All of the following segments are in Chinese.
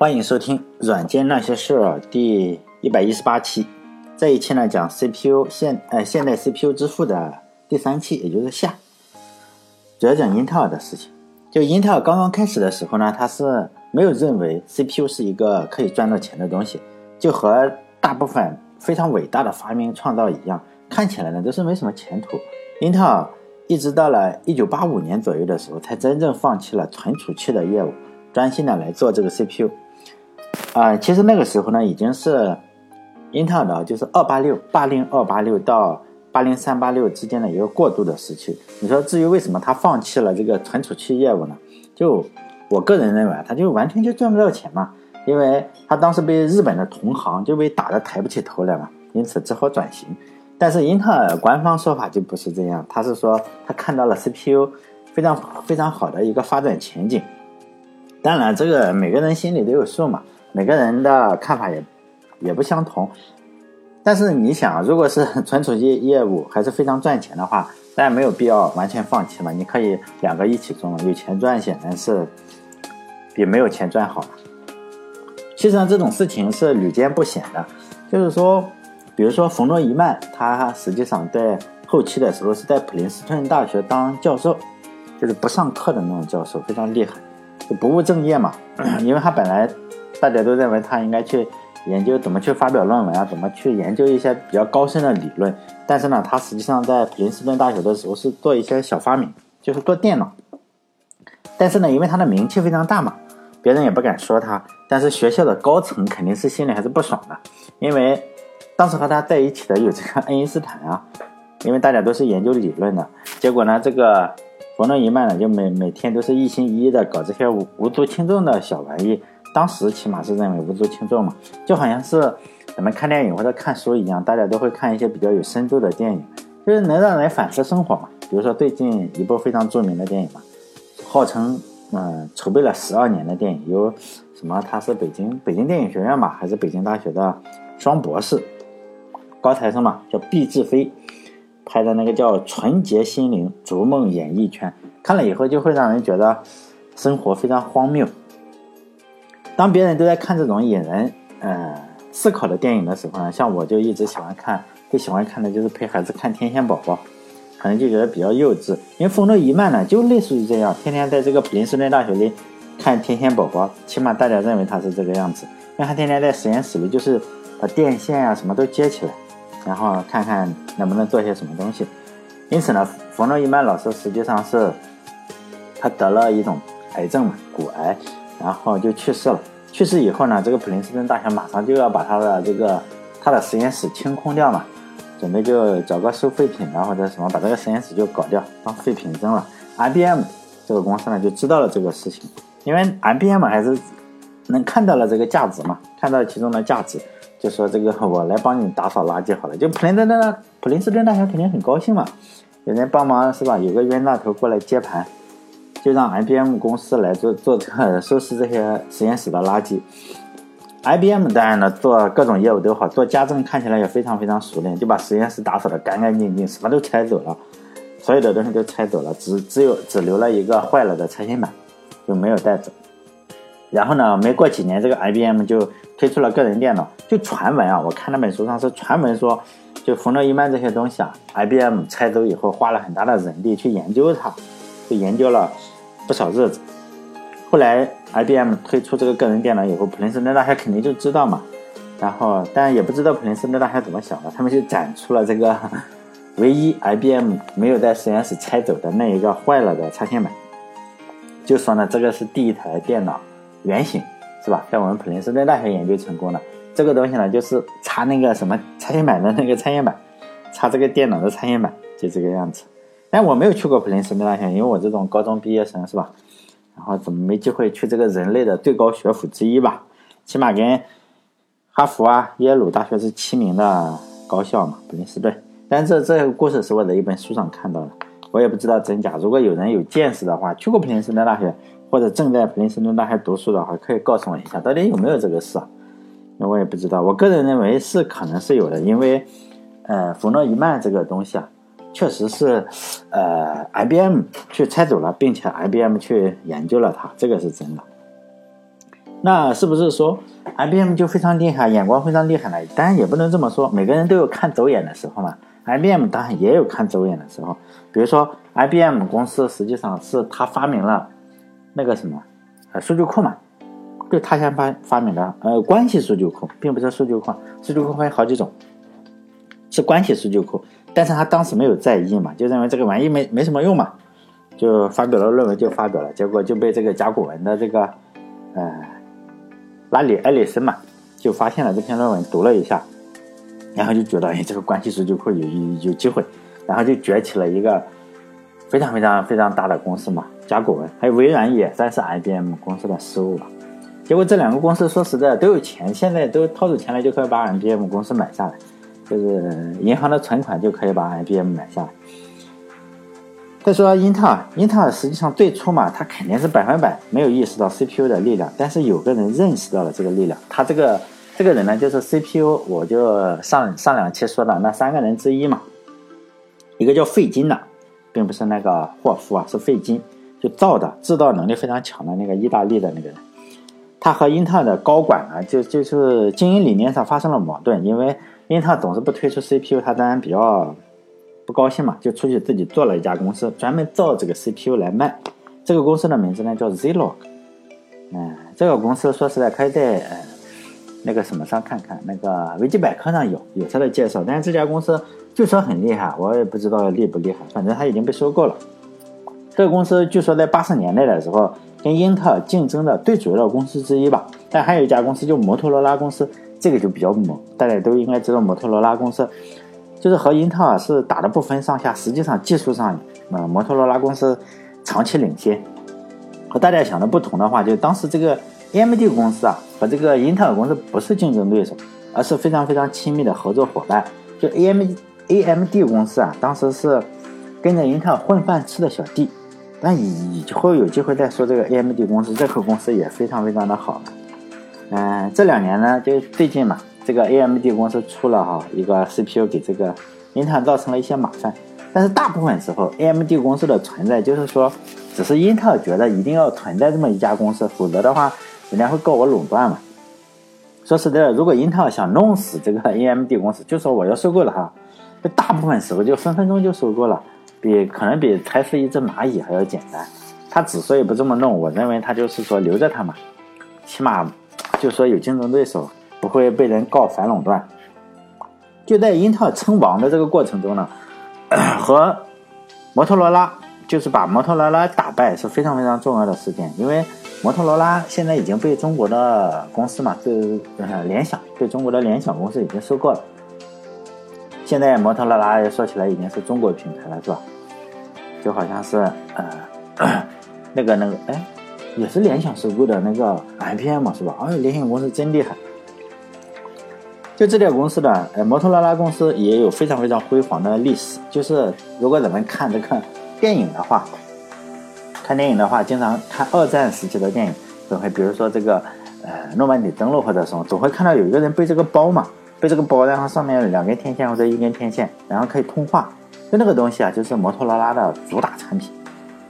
欢迎收听《软件那些事儿》第一百一十八期。这一期呢，讲 CPU 现呃现代 CPU 之父的第三期，也就是下，主要讲英特尔的事情。就英特尔刚刚开始的时候呢，它是没有认为 CPU 是一个可以赚到钱的东西，就和大部分非常伟大的发明创造一样，看起来呢都是没什么前途。英特尔一直到了一九八五年左右的时候，才真正放弃了存储器的业务，专心的来做这个 CPU。啊，其实那个时候呢，已经是英特尔的，就是二八六八零二八六到八零三八六之间的一个过渡的时期。你说至于为什么他放弃了这个存储器业务呢？就我个人认为，他就完全就赚不到钱嘛，因为他当时被日本的同行就被打得抬不起头来嘛，因此只好转型。但是英特尔官方说法就不是这样，他是说他看到了 CPU 非常非常好的一个发展前景。当然，这个每个人心里都有数嘛。每个人的看法也也不相同，但是你想，如果是 存储器业务还是非常赚钱的话，大家没有必要完全放弃嘛。你可以两个一起做，有钱赚显然是比没有钱赚好。其实上这种事情是屡见不鲜的，就是说，比如说冯诺依曼，他实际上在后期的时候是在普林斯顿大学当教授，就是不上课的那种教授，非常厉害，就不务正业嘛，因为他本来。大家都认为他应该去研究怎么去发表论文啊，怎么去研究一些比较高深的理论。但是呢，他实际上在普林斯顿大学的时候是做一些小发明，就是做电脑。但是呢，因为他的名气非常大嘛，别人也不敢说他。但是学校的高层肯定是心里还是不爽的，因为当时和他在一起的有这个爱因斯坦啊，因为大家都是研究理论的。结果呢，这个冯诺依曼呢，就每每天都是一心一意的搞这些无足轻重的小玩意。当时起码是认为无足轻重嘛，就好像是咱们看电影或者看书一样，大家都会看一些比较有深度的电影，就是能让人反思生活嘛。比如说最近一部非常著名的电影嘛，号称嗯筹备了十二年的电影，有什么？他是北京北京电影学院吧，还是北京大学的双博士，高材生嘛，叫毕志飞拍的那个叫《纯洁心灵逐梦演艺圈》，看了以后就会让人觉得生活非常荒谬。当别人都在看这种引人呃思考的电影的时候呢，像我就一直喜欢看，最喜欢看的就是陪孩子看《天线宝宝》，可能就觉得比较幼稚。因为冯诺依曼呢，就类似于这样，天天在这个普林斯顿大学里看《天线宝宝》，起码大家认为他是这个样子。因为他天天在实验室里，就是把电线啊什么都接起来，然后看看能不能做些什么东西。因此呢，冯诺依曼老师实际上是他得了一种癌症嘛，骨癌。然后就去世了。去世以后呢，这个普林斯顿大学马上就要把他的这个他的实验室清空掉嘛，准备就找个收废品的或者什么，把这个实验室就搞掉，当废品扔了。IBM 这个公司呢就知道了这个事情，因为 IBM 还是能看到了这个价值嘛，看到其中的价值，就说这个我来帮你打扫垃圾好了。就普林斯顿普林斯顿大学肯定很高兴嘛，有人帮忙是吧？有个冤大头过来接盘。就让 IBM 公司来做做这个 收拾这些实验室的垃圾。IBM 当然呢，做各种业务都好，做家政看起来也非常非常熟练，就把实验室打扫的干干净净，什么都拆走了，所有的东西都拆走了，只只有只留了一个坏了的拆线板，就没有带走。然后呢，没过几年，这个 IBM 就推出了个人电脑。就传闻啊，我看那本书上是传闻说，就冯诺依曼这些东西啊，IBM 拆走以后，花了很大的人力去研究它。就研究了不少日子，后来 IBM 推出这个个人电脑以后，普林斯顿大学肯定就知道嘛，然后但也不知道普林斯顿大学怎么想的，他们就展出了这个唯一 IBM 没有在实验室拆走的那一个坏了的插线板，就说呢这个是第一台电脑原型，是吧？在我们普林斯顿大学研究成功的这个东西呢，就是插那个什么插线板的那个插线板，插这个电脑的插线板，就这个样子。但我没有去过普林斯顿大学，因为我这种高中毕业生是吧？然后怎么没机会去这个人类的最高学府之一吧？起码跟哈佛啊、耶鲁大学是齐名的高校嘛，普林斯顿。但这这个故事是我在一本书上看到的，我也不知道真假。如果有人有见识的话，去过普林斯顿大学或者正在普林斯顿大学读书的话，可以告诉我一下，到底有没有这个事？那我也不知道。我个人认为是可能是有的，因为呃，冯诺依曼这个东西啊。确实是，呃，IBM 去拆走了，并且 IBM 去研究了它，这个是真的。那是不是说 IBM 就非常厉害，眼光非常厉害呢？当然也不能这么说，每个人都有看走眼的时候嘛。IBM 当然也有看走眼的时候，比如说 IBM 公司实际上是他发明了那个什么呃数据库嘛，就他先发发明的呃关系数据库，并不是数据库，数据库分好几种，是关系数据库，但是他当时没有在意嘛，就认为这个玩意没没什么用嘛，就发表了论文就发表了，结果就被这个甲骨文的这个呃拉里埃里森嘛就发现了这篇论文，读了一下。然后就觉得，哎，这个关系数据库有有有机会，然后就崛起了一个非常非常非常大的公司嘛，甲骨文，还有微软也算是 IBM 公司的失误吧。结果这两个公司说实在都有钱，现在都掏出钱来就可以把 IBM 公司买下来，就是银行的存款就可以把 IBM 买下。再说英特尔，英特尔实际上最初嘛，它肯定是百分百没有意识到 CPU 的力量，但是有个人认识到了这个力量，他这个。这个人呢，就是 CPU，我就上上两期说的那三个人之一嘛，一个叫费金的，并不是那个霍夫啊，是费金，就造的，制造能力非常强的那个意大利的那个人，他和英特尔的高管啊，就就是经营理念上发生了矛盾，因为英特尔总是不推出 CPU，他当然比较不高兴嘛，就出去自己做了一家公司，专门造这个 CPU 来卖，这个公司的名字呢叫 Zilog，嗯，这个公司说实在可以在呃。那个什么上看看，那个维基百科上有有它的介绍，但是这家公司据说很厉害，我也不知道厉不厉害，反正它已经被收购了。这个公司据说在八十年代的时候跟英特尔竞争的最主要的公司之一吧，但还有一家公司就摩托罗拉公司，这个就比较猛，大家都应该知道摩托罗拉公司，就是和英特尔是打的不分上下，实际上技术上，呃，摩托罗拉公司长期领先。和大家想的不同的话，就当时这个 AMD 公司啊。和这个英特尔公司不是竞争对手，而是非常非常亲密的合作伙伴。就 A M A M D 公司啊，当时是跟着英特尔混饭吃的小弟。但以后有机会再说这个 A M D 公司，这个公司也非常非常的好。嗯，这两年呢，就最近嘛，这个 A M D 公司出了哈一个 C P U 给这个英特尔造成了一些麻烦。但是大部分时候，A M D 公司的存在就是说，只是英特尔觉得一定要存在这么一家公司，否则的话。人家会告我垄断嘛？说实在的，如果英特尔想弄死这个 AMD 公司，就说我要收购了哈，这大部分时候就分分钟就收购了，比可能比踩死一只蚂蚁还要简单。他之所以不这么弄，我认为他就是说留着它嘛，起码就说有竞争对手，不会被人告反垄断。就在英特尔称王的这个过程中呢，和摩托罗拉就是把摩托罗拉打败是非常非常重要的事件，因为。摩托罗拉现在已经被中国的公司嘛，就联想被中国的联想公司已经收购了。现在摩托罗拉说起来已经是中国品牌了，是吧？就好像是呃 那个那个哎，也是联想收购的那个 IBM 是吧？哎，联想公司真厉害。就这家公司的呃摩托罗拉公司也有非常非常辉煌的历史。就是如果咱们看这个电影的话。看电影的话，经常看二战时期的电影，总会比如说这个，呃，诺曼底登陆或者什么，总会看到有一个人背这个包嘛，背这个包，然后上面有两根天线或者一根天线，然后可以通话。就那个东西啊，就是摩托罗拉的主打产品。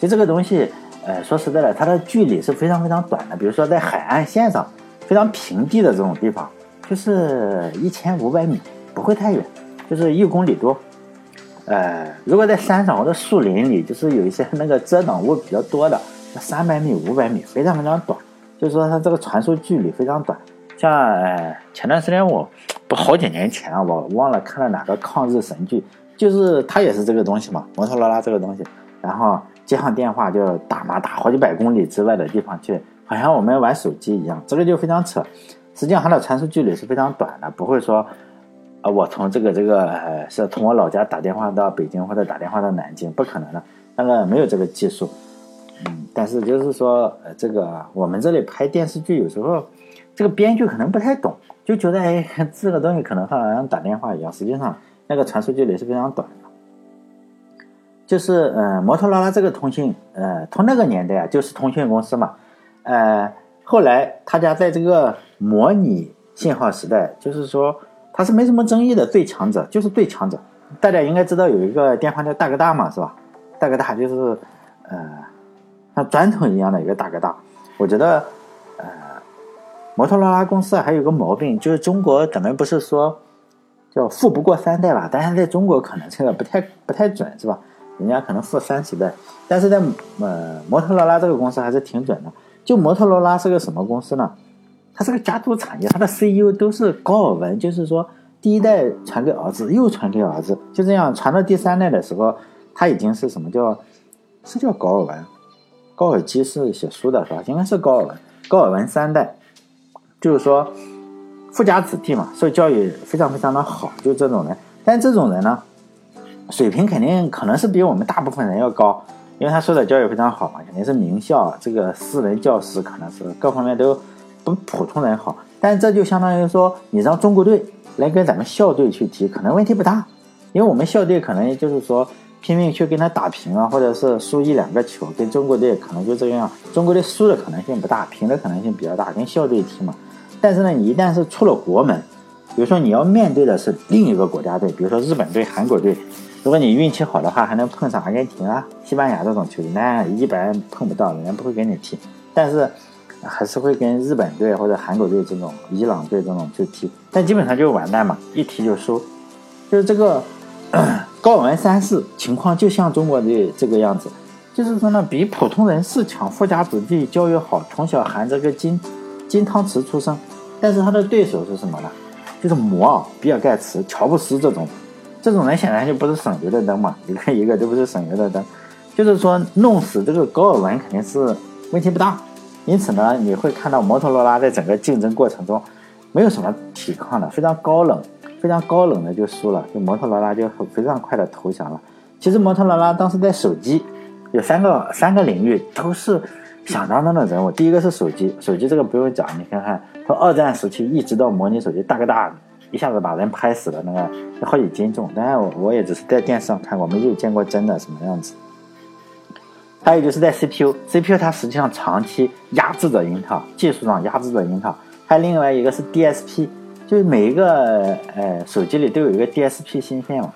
就这个东西，呃，说实在的，它的距离是非常非常短的。比如说在海岸线上，非常平地的这种地方，就是一千五百米，不会太远，就是一公里多。呃，如果在山上或者树林里，就是有一些那个遮挡物比较多的，那三百米、五百米非常非常短，就是说它这个传输距离非常短。像前段时间我不好几年前，我忘了看了哪个抗日神剧，就是它也是这个东西嘛，摩托罗拉这个东西，然后接上电话就打嘛，打好几百公里之外的地方去，好像我们玩手机一样，这个就非常扯。实际上它的传输距离是非常短的，不会说。啊，我从这个这个呃，是从我老家打电话到北京或者打电话到南京，不可能的，那个没有这个技术。嗯，但是就是说，呃，这个我们这里拍电视剧，有时候这个编剧可能不太懂，就觉得哎，这个东西可能好像打电话一样，实际上那个传输距离是非常短的。就是呃，摩托罗拉这个通信，呃，从那个年代啊，就是通讯公司嘛，呃，后来他家在这个模拟信号时代，就是说。他是没什么争议的，最强者就是最强者。大家应该知道有一个电话叫大哥大嘛，是吧？大哥大就是，呃，像砖头一样的一个大哥大。我觉得，呃，摩托罗拉公司还有个毛病，就是中国咱们不是说叫富不过三代吧？但是在中国可能这个不太不太准，是吧？人家可能富三十代，但是在呃摩托罗拉这个公司还是挺准的。就摩托罗拉是个什么公司呢？它是个家族产业，它的 CEO 都是高尔文，就是说第一代传给儿子，又传给儿子，就这样传到第三代的时候，他已经是什么叫是叫高尔文？高尔基是写书的是吧？应该是高尔文，高尔文三代。就是说，富家子弟嘛，受教育非常非常的好，就这种人。但这种人呢，水平肯定可能是比我们大部分人要高，因为他受的教育非常好嘛，肯定是名校，这个私人教师可能是各方面都比普通人好。但这就相当于说，你让中国队来跟咱们校队去踢，可能问题不大，因为我们校队可能就是说拼命去跟他打平啊，或者是输一两个球，跟中国队可能就这样，中国队输的可能性不大，平的可能性比较大，跟校队踢嘛。但是呢，你一旦是出了国门，比如说你要面对的是另一个国家队，比如说日本队、韩国队，如果你运气好的话，还能碰上阿根廷啊、西班牙这种球队，那一般碰不到，人家不会跟你踢。但是还是会跟日本队或者韩国队这种、伊朗队这种去踢，但基本上就完蛋嘛，一踢就输。就是这个 高文三世情况，就像中国队这个样子，就是说呢，比普通人是强，富家子弟教育好，从小含着个金金汤匙出生。但是他的对手是什么呢？就是摩尔、比尔盖茨、乔布斯这种，这种人显然就不是省油的灯嘛，一个一个都不是省油的灯。就是说，弄死这个高尔文肯定是问题不大。因此呢，你会看到摩托罗拉在整个竞争过程中没有什么抵抗的，非常高冷，非常高冷的就输了，就摩托罗拉就非常快的投降了。其实摩托罗拉当时在手机有三个三个领域都是。响当当的人物，第一个是手机，手机这个不用讲，你看看从二战时期一直到模拟手机，大哥大，一下子把人拍死了，那个好几斤重。当然我我也只是在电视上看过，没有见过真的什么样子。还有就是在 CPU，CPU 它实际上长期压制着英特尔，技术上压制着英特尔。还有另外一个是 DSP，就是每一个呃手机里都有一个 DSP 芯片嘛。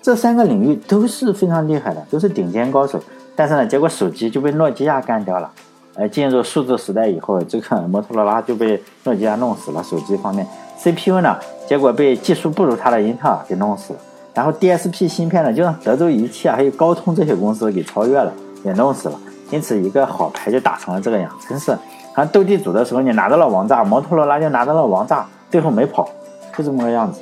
这三个领域都是非常厉害的，都是顶尖高手。但是呢，结果手机就被诺基亚干掉了。呃，进入数字时代以后，这个摩托罗拉就被诺基亚弄死了。手机方面，CPU 呢，结果被技术不如它的英特尔给弄死了。然后 DSP 芯片呢，就让德州仪器啊，还有高通这些公司给超越了，也弄死了。因此，一个好牌就打成了这个样，真是。好像斗地主的时候，你拿到了王炸，摩托罗拉就拿到了王炸，最后没跑，就这么个样子。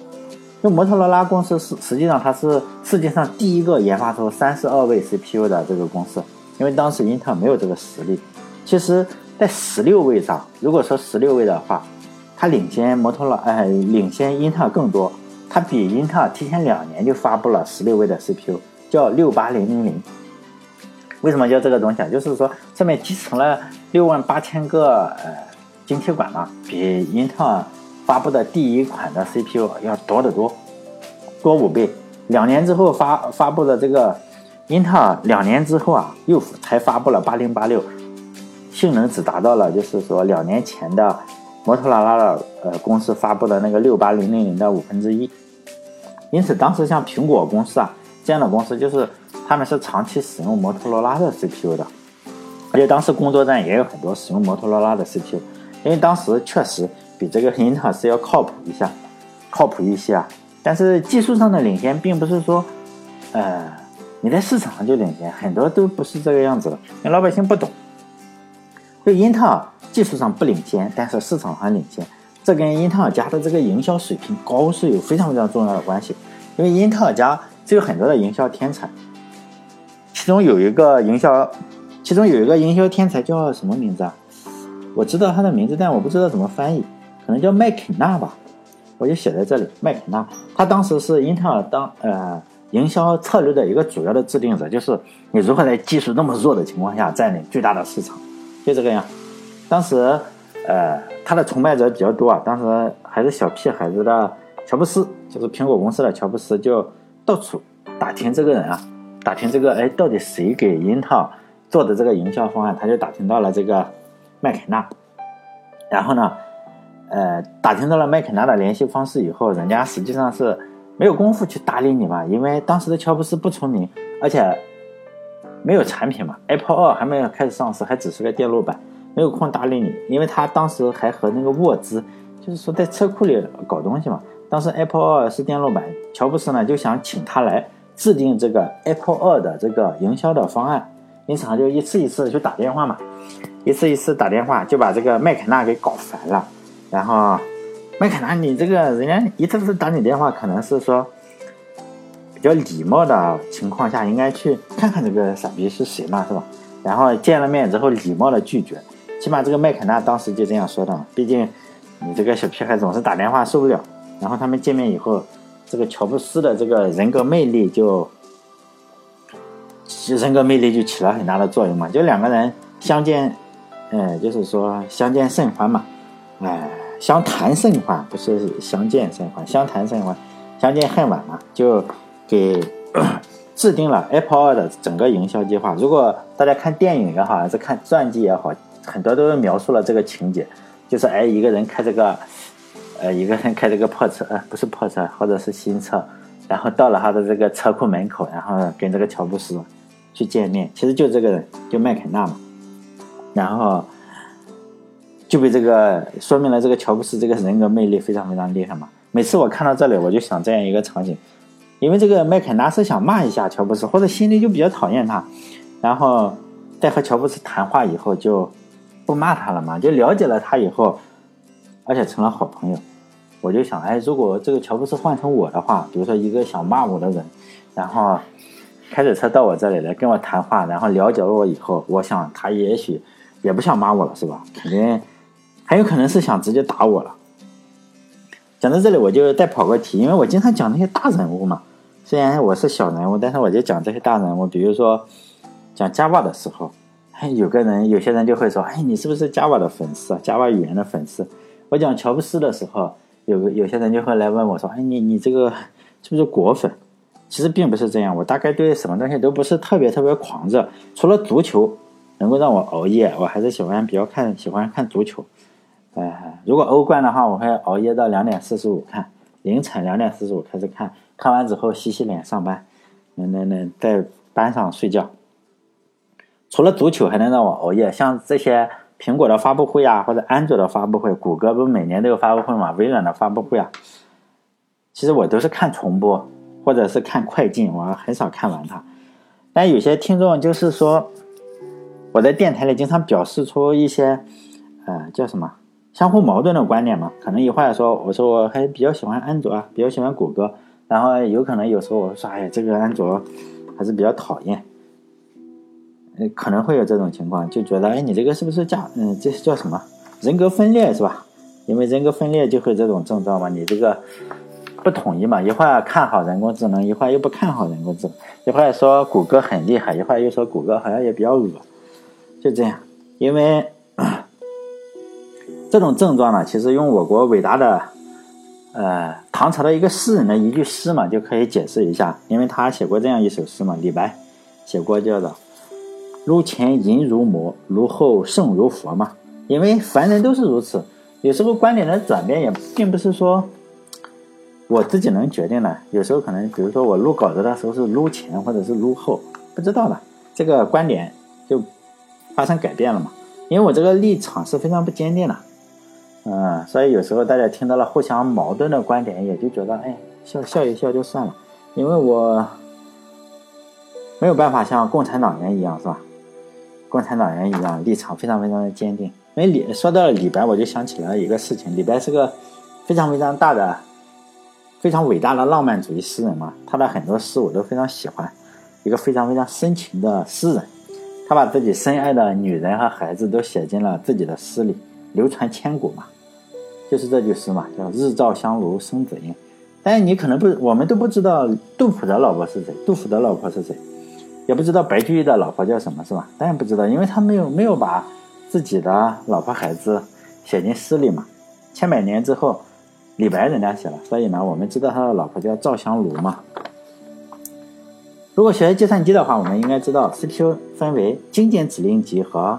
就摩托罗拉公司是实际上它是世界上第一个研发出三十二位 CPU 的这个公司，因为当时英特尔没有这个实力。其实，在十六位上，如果说十六位的话，它领先摩托罗呃领先英特尔更多，它比英特尔提前两年就发布了十六位的 CPU，叫六八零零零。为什么叫这个东西啊？就是说上面集成了六万八千个呃晶体管嘛，比英特尔。发布的第一款的 CPU 要多得多，多五倍。两年之后发发布的这个英特尔，两年之后啊，又才发布了八零八六，性能只达到了就是说两年前的摩托罗拉的呃公司发布的那个六八零零零的五分之一。因此，当时像苹果公司啊这样的公司，就是他们是长期使用摩托罗拉的 CPU 的，而且当时工作站也有很多使用摩托罗拉的 CPU，因为当时确实。比这个英特尔是要靠谱一下，靠谱一些啊。但是技术上的领先，并不是说，呃，你在市场上就领先，很多都不是这个样子的。因为老百姓不懂，就英特尔技术上不领先，但是市场上领先，这跟英特尔家的这个营销水平高是有非常非常重要的关系。因为英特尔家是有很多的营销天才，其中有一个营销，其中有一个营销天才叫什么名字啊？我知道他的名字，但我不知道怎么翻译。可能叫麦肯纳吧，我就写在这里。麦肯纳，他当时是英特尔当呃营销策略的一个主要的制定者，就是你如何在技术那么弱的情况下占领巨大的市场，就这个样。当时呃他的崇拜者比较多啊，当时还是小屁孩子的乔布斯，就是苹果公司的乔布斯，就到处打听这个人啊，打听这个哎到底谁给英特尔做的这个营销方案，他就打听到了这个麦肯纳，然后呢。呃，打听到了麦肯纳的联系方式以后，人家实际上是没有功夫去搭理你嘛，因为当时的乔布斯不出名，而且没有产品嘛，Apple 二还没有开始上市，还只是个电路板，没有空搭理你，因为他当时还和那个沃兹，就是说在车库里搞东西嘛。当时 Apple 二是电路板，乔布斯呢就想请他来制定这个 Apple 二的这个营销的方案，因此他就一次一次去打电话嘛，一次一次打电话就把这个麦肯纳给搞烦了。然后麦肯纳，你这个人家一次次打你电话，可能是说比较礼貌的情况下，应该去看看这个傻逼是谁嘛，是吧？然后见了面之后，礼貌的拒绝，起码这个麦肯纳当时就这样说的嘛，毕竟你这个小屁孩总是打电话受不了。然后他们见面以后，这个乔布斯的这个人格魅力就，人格魅力就起了很大的作用嘛。就两个人相见，呃，就是说相见甚欢嘛，哎，相谈甚欢，不是相见甚欢，相谈甚欢，相见恨晚嘛，就给制定了 Apple 二的整个营销计划。如果大家看电影也好，还是看传记也好，很多都是描述了这个情节，就是哎，一个人开这个。呃，一个人开这个破车，呃，不是破车，或者是新车，然后到了他的这个车库门口，然后跟这个乔布斯去见面，其实就这个人，就麦肯纳嘛，然后就被这个说明了这个乔布斯这个人格魅力非常非常厉害嘛。每次我看到这里，我就想这样一个场景，因为这个麦肯纳是想骂一下乔布斯，或者心里就比较讨厌他，然后在和乔布斯谈话以后就不骂他了嘛，就了解了他以后，而且成了好朋友。我就想，哎，如果这个乔布斯换成我的话，比如说一个想骂我的人，然后开着车到我这里来跟我谈话，然后了解了我以后，我想他也许也不想骂我了，是吧？肯定很有可能是想直接打我了。讲到这里，我就再跑个题，因为我经常讲那些大人物嘛，虽然我是小人物，但是我就讲这些大人物。比如说讲 Java 的时候，有个人，有些人就会说，哎，你是不是 Java 的粉丝啊？Java 语言的粉丝。我讲乔布斯的时候。有有些人就会来问我说：“哎，你你这个是不是果粉？”其实并不是这样，我大概对什么东西都不是特别特别狂热，除了足球能够让我熬夜，我还是喜欢比较看喜欢看足球。哎，如果欧冠的话，我会熬夜到两点四十五看，凌晨两点四十五开始看，看完之后洗洗脸上班，那那那在班上睡觉。除了足球还能让我熬夜，像这些。苹果的发布会啊，或者安卓的发布会，谷歌不是每年都有发布会嘛？微软的发布会啊，其实我都是看重播，或者是看快进，我很少看完它。但有些听众就是说，我在电台里经常表示出一些，呃，叫什么相互矛盾的观点嘛？可能一会儿说，我说我还比较喜欢安卓啊，比较喜欢谷歌，然后有可能有时候我说，哎呀，这个安卓还是比较讨厌。可能会有这种情况，就觉得，哎，你这个是不是叫，嗯，这是叫什么人格分裂是吧？因为人格分裂就会这种症状嘛，你这个不统一嘛，一会儿看好人工智能，一会儿又不看好人工智能，一会儿说谷歌很厉害，一会儿又说谷歌好像也比较恶，就这样。因为 这种症状呢，其实用我国伟大的，呃，唐朝的一个诗人的一句诗嘛，就可以解释一下，因为他写过这样一首诗嘛，李白写过叫做。撸前淫如魔，撸后圣如佛嘛。因为凡人都是如此，有时候观点的转变也并不是说我自己能决定的。有时候可能，比如说我录稿子的时候是撸前或者是撸后，不知道的，这个观点就发生改变了嘛。因为我这个立场是非常不坚定的，嗯，所以有时候大家听到了互相矛盾的观点，也就觉得哎，笑笑一笑就算了。因为我没有办法像共产党员一样，是吧？共产党员一样，立场非常非常的坚定。因为李说到李白，我就想起了一个事情。李白是个非常非常大的、非常伟大的浪漫主义诗人嘛，他的很多诗我都非常喜欢。一个非常非常深情的诗人，他把自己深爱的女人和孩子都写进了自己的诗里，流传千古嘛。就是这句诗嘛，叫“日照香炉生紫烟”。但是你可能不，我们都不知道杜甫的老婆是谁，杜甫的老婆是谁。也不知道白居易的老婆叫什么，是吧？当然不知道，因为他没有没有把自己的老婆孩子写进诗里嘛。千百年之后，李白人家写了，所以呢，我们知道他的老婆叫赵香炉嘛。如果学计算机的话，我们应该知道 CPU 分为精简指令集和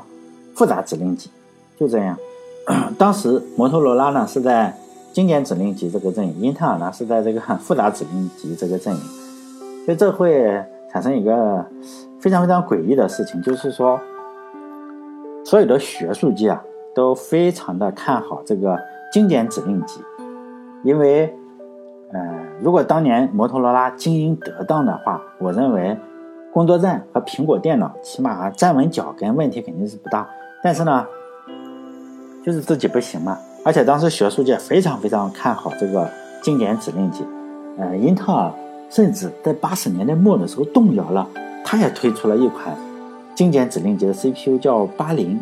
复杂指令集，就这样。当时摩托罗拉呢是在精简指令集这个阵营，英特尔呢是在这个复杂指令集这个阵营，所以这会。产生一个非常非常诡异的事情，就是说，所有的学术界啊都非常的看好这个经典指令集，因为，呃，如果当年摩托罗拉经营得当的话，我认为工作站和苹果电脑起码站稳脚跟，问题肯定是不大。但是呢，就是自己不行嘛。而且当时学术界非常非常看好这个经典指令集，呃，英特尔甚至在八十年代末的时候动摇了，他也推出了一款经典指令集的 CPU，叫八零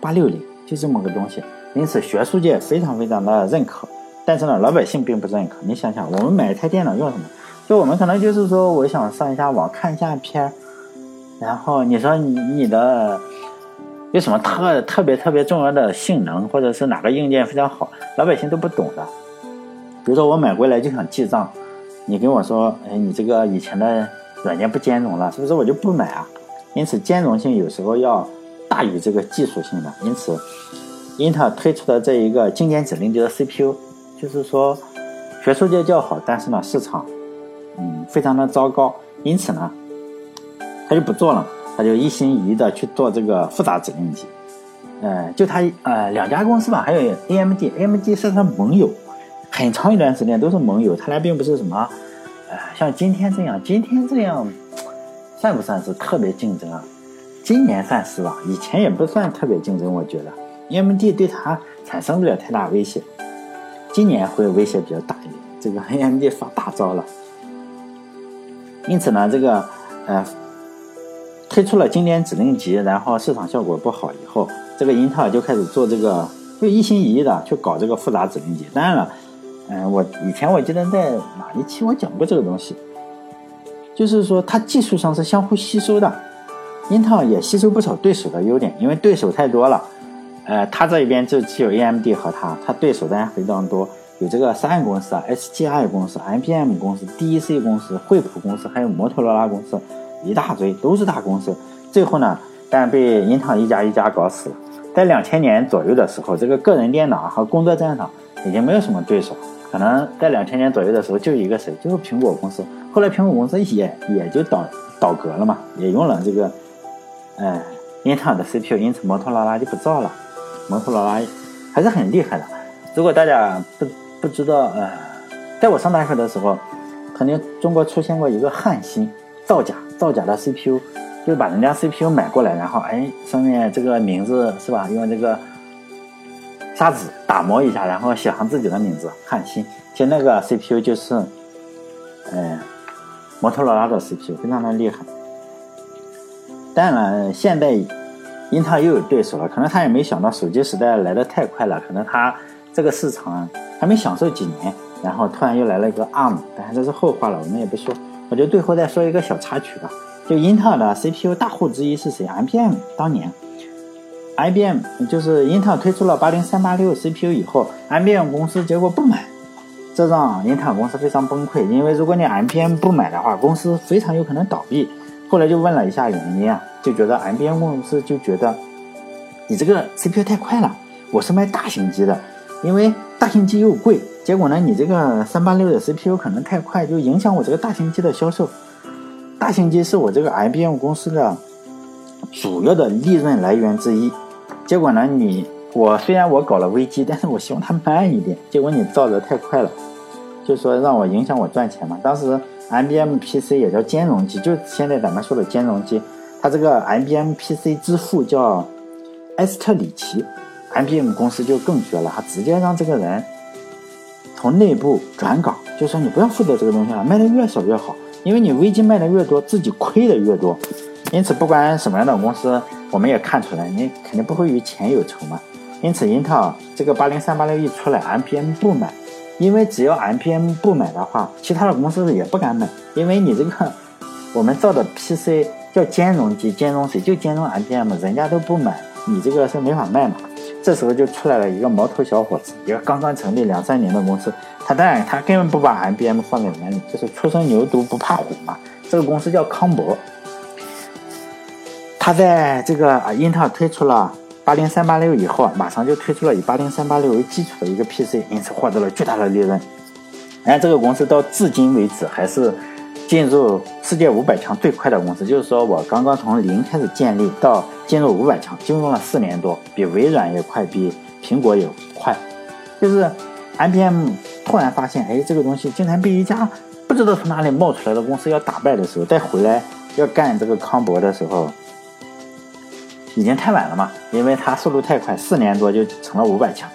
八六零，就这么个东西。因此学术界非常非常的认可，但是呢，老百姓并不认可。你想想，我们买一台电脑用什么？就我们可能就是说，我想上一下网，看一下片然后你说你你的。有什么特特别特别重要的性能，或者是哪个硬件非常好，老百姓都不懂的。比如说我买回来就想记账，你跟我说，哎，你这个以前的软件不兼容了，是不是我就不买啊？因此兼容性有时候要大于这个技术性的。因此，英特尔推出的这一个经典指令集的 CPU，就是说学术界较好，但是呢市场，嗯，非常的糟糕。因此呢，他就不做了。他就一心一意的去做这个复杂指令集，呃，就他呃两家公司吧，还有 AMD，AMD 是他盟友，很长一段时间都是盟友。他俩并不是什么，呃，像今天这样，今天这样算不算是特别竞争啊？今年算是吧，以前也不算特别竞争。我觉得 AMD 对他产生不了太大威胁，今年会威胁比较大一点。这个 AMD 发大招了，因此呢，这个呃。推出了经典指令集，然后市场效果不好以后，这个英特尔就开始做这个，就一心一意的去搞这个复杂指令集。当然了，嗯，我以前我记得在哪一期我讲过这个东西，就是说它技术上是相互吸收的，英特尔也吸收不少对手的优点，因为对手太多了。呃，它这一边就只有 AMD 和它，它对手当然非常多，有这个三安公司啊、SGI 公司、IBM 公司、DEC 公司、惠普公司，还有摩托罗拉公司。一大堆都是大公司，最后呢，但被英特尔一家一家搞死了。在两千年左右的时候，这个个人电脑和工作站上已经没有什么对手，可能在两千年左右的时候就一个谁，就是苹果公司。后来苹果公司也也就倒倒戈了嘛，也用了这个，哎，英特尔的 CPU，因此摩托罗拉就不造了。摩托罗拉还是很厉害的。如果大家不不知道，呃，在我上大学的时候，肯定中国出现过一个汉芯造假。造假的 CPU，就是把人家 CPU 买过来，然后哎，上面这个名字是吧？用这个砂纸打磨一下，然后写上自己的名字，汉芯。其实那个 CPU 就是，嗯，摩托罗拉的 CPU，非常的厉害。当然，现在英特尔又有对手了，可能他也没想到手机时代来的太快了，可能他这个市场还没享受几年，然后突然又来了一个 ARM，但是这是后话了，我们也不说。我就最后再说一个小插曲吧，就英特尔的 CPU 大户之一是谁？IBM 当年，IBM 就是英特尔推出了八零三八六 CPU 以后，IBM 公司结果不买，这让英特尔公司非常崩溃。因为如果你 IBM 不买的话，公司非常有可能倒闭。后来就问了一下原因啊，就觉得 IBM 公司就觉得你这个 CPU 太快了，我是卖大型机的，因为大型机又贵。结果呢，你这个三八六的 CPU 可能太快，就影响我这个大型机的销售。大型机是我这个 IBM 公司的主要的利润来源之一。结果呢，你我虽然我搞了危机，但是我希望它慢一点。结果你造的太快了，就说让我影响我赚钱嘛。当时 IBM PC 也叫兼容机，就现在咱们说的兼容机，它这个 IBM PC 之父叫埃斯特里奇，IBM 公司就更绝了，他直接让这个人。从内部转岗，就说你不要负责这个东西了，卖的越少越好，因为你危机卖的越多，自己亏的越多。因此，不管什么样的公司，我们也看出来，你肯定不会与钱有仇嘛。因此，英特尔这个八零三八六一出来，MPM 不买，因为只要 MPM 不买的话，其他的公司也不敢买，因为你这个我们造的 PC 叫兼容机，兼容谁就兼容 MPM，人家都不买，你这个是没法卖嘛。这时候就出来了一个毛头小伙子，一个刚刚成立两三年的公司。他当然他根本不把 IBM 放在眼里，就是初生牛犊不怕虎嘛。这个公司叫康博，他在这个啊英特尔推出了八零三八六以后，马上就推出了以八零三八六为基础的一个 PC，因此获得了巨大的利润。然后，这个公司到至今为止还是进入世界五百强最快的公司，就是说我刚刚从零开始建立到进入五百强，就用了四年多，比微软也快，比苹果也快。就是 IBM 突然发现，哎，这个东西竟然被一家不知道从哪里冒出来的公司要打败的时候，再回来要干这个康博的时候，已经太晚了嘛，因为它速度太快，四年多就成了五百强，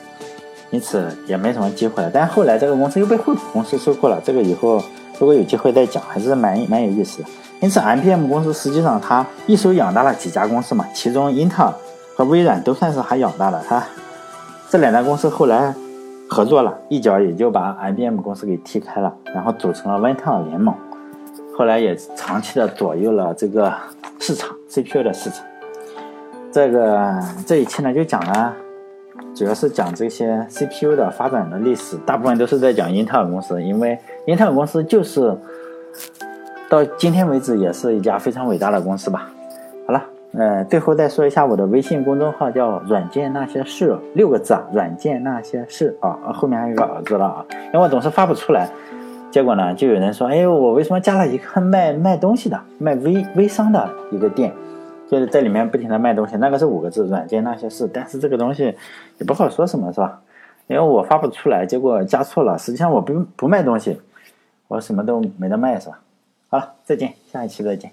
因此也没什么机会了。但后来这个公司又被惠普公司收购了，这个以后。如果有机会再讲，还是蛮蛮有意思的。因此，IBM 公司实际上它一手养大了几家公司嘛，其中英特尔和微软都算是还养大了。它这两家公司后来合作了一脚，也就把 IBM 公司给踢开了，然后组成了温特尔联盟。后来也长期的左右了这个市场 CPU 的市场。这个这一期呢就讲了。主要是讲这些 CPU 的发展的历史，大部分都是在讲英特尔公司，因为英特尔公司就是到今天为止也是一家非常伟大的公司吧。好了，呃，最后再说一下我的微信公众号叫“软件那些事”，六个字啊，“软件那些事”啊，后面还有个儿子了啊，因为我总是发不出来，结果呢，就有人说，哎，我为什么加了一个卖卖东西的、卖微微商的一个店？就是在里面不停的卖东西，那个是五个字，软件那些事。但是这个东西也不好说什么，是吧？因为我发不出来，结果加错了。实际上我不不卖东西，我什么都没得卖，是吧？好了，再见，下一期再见。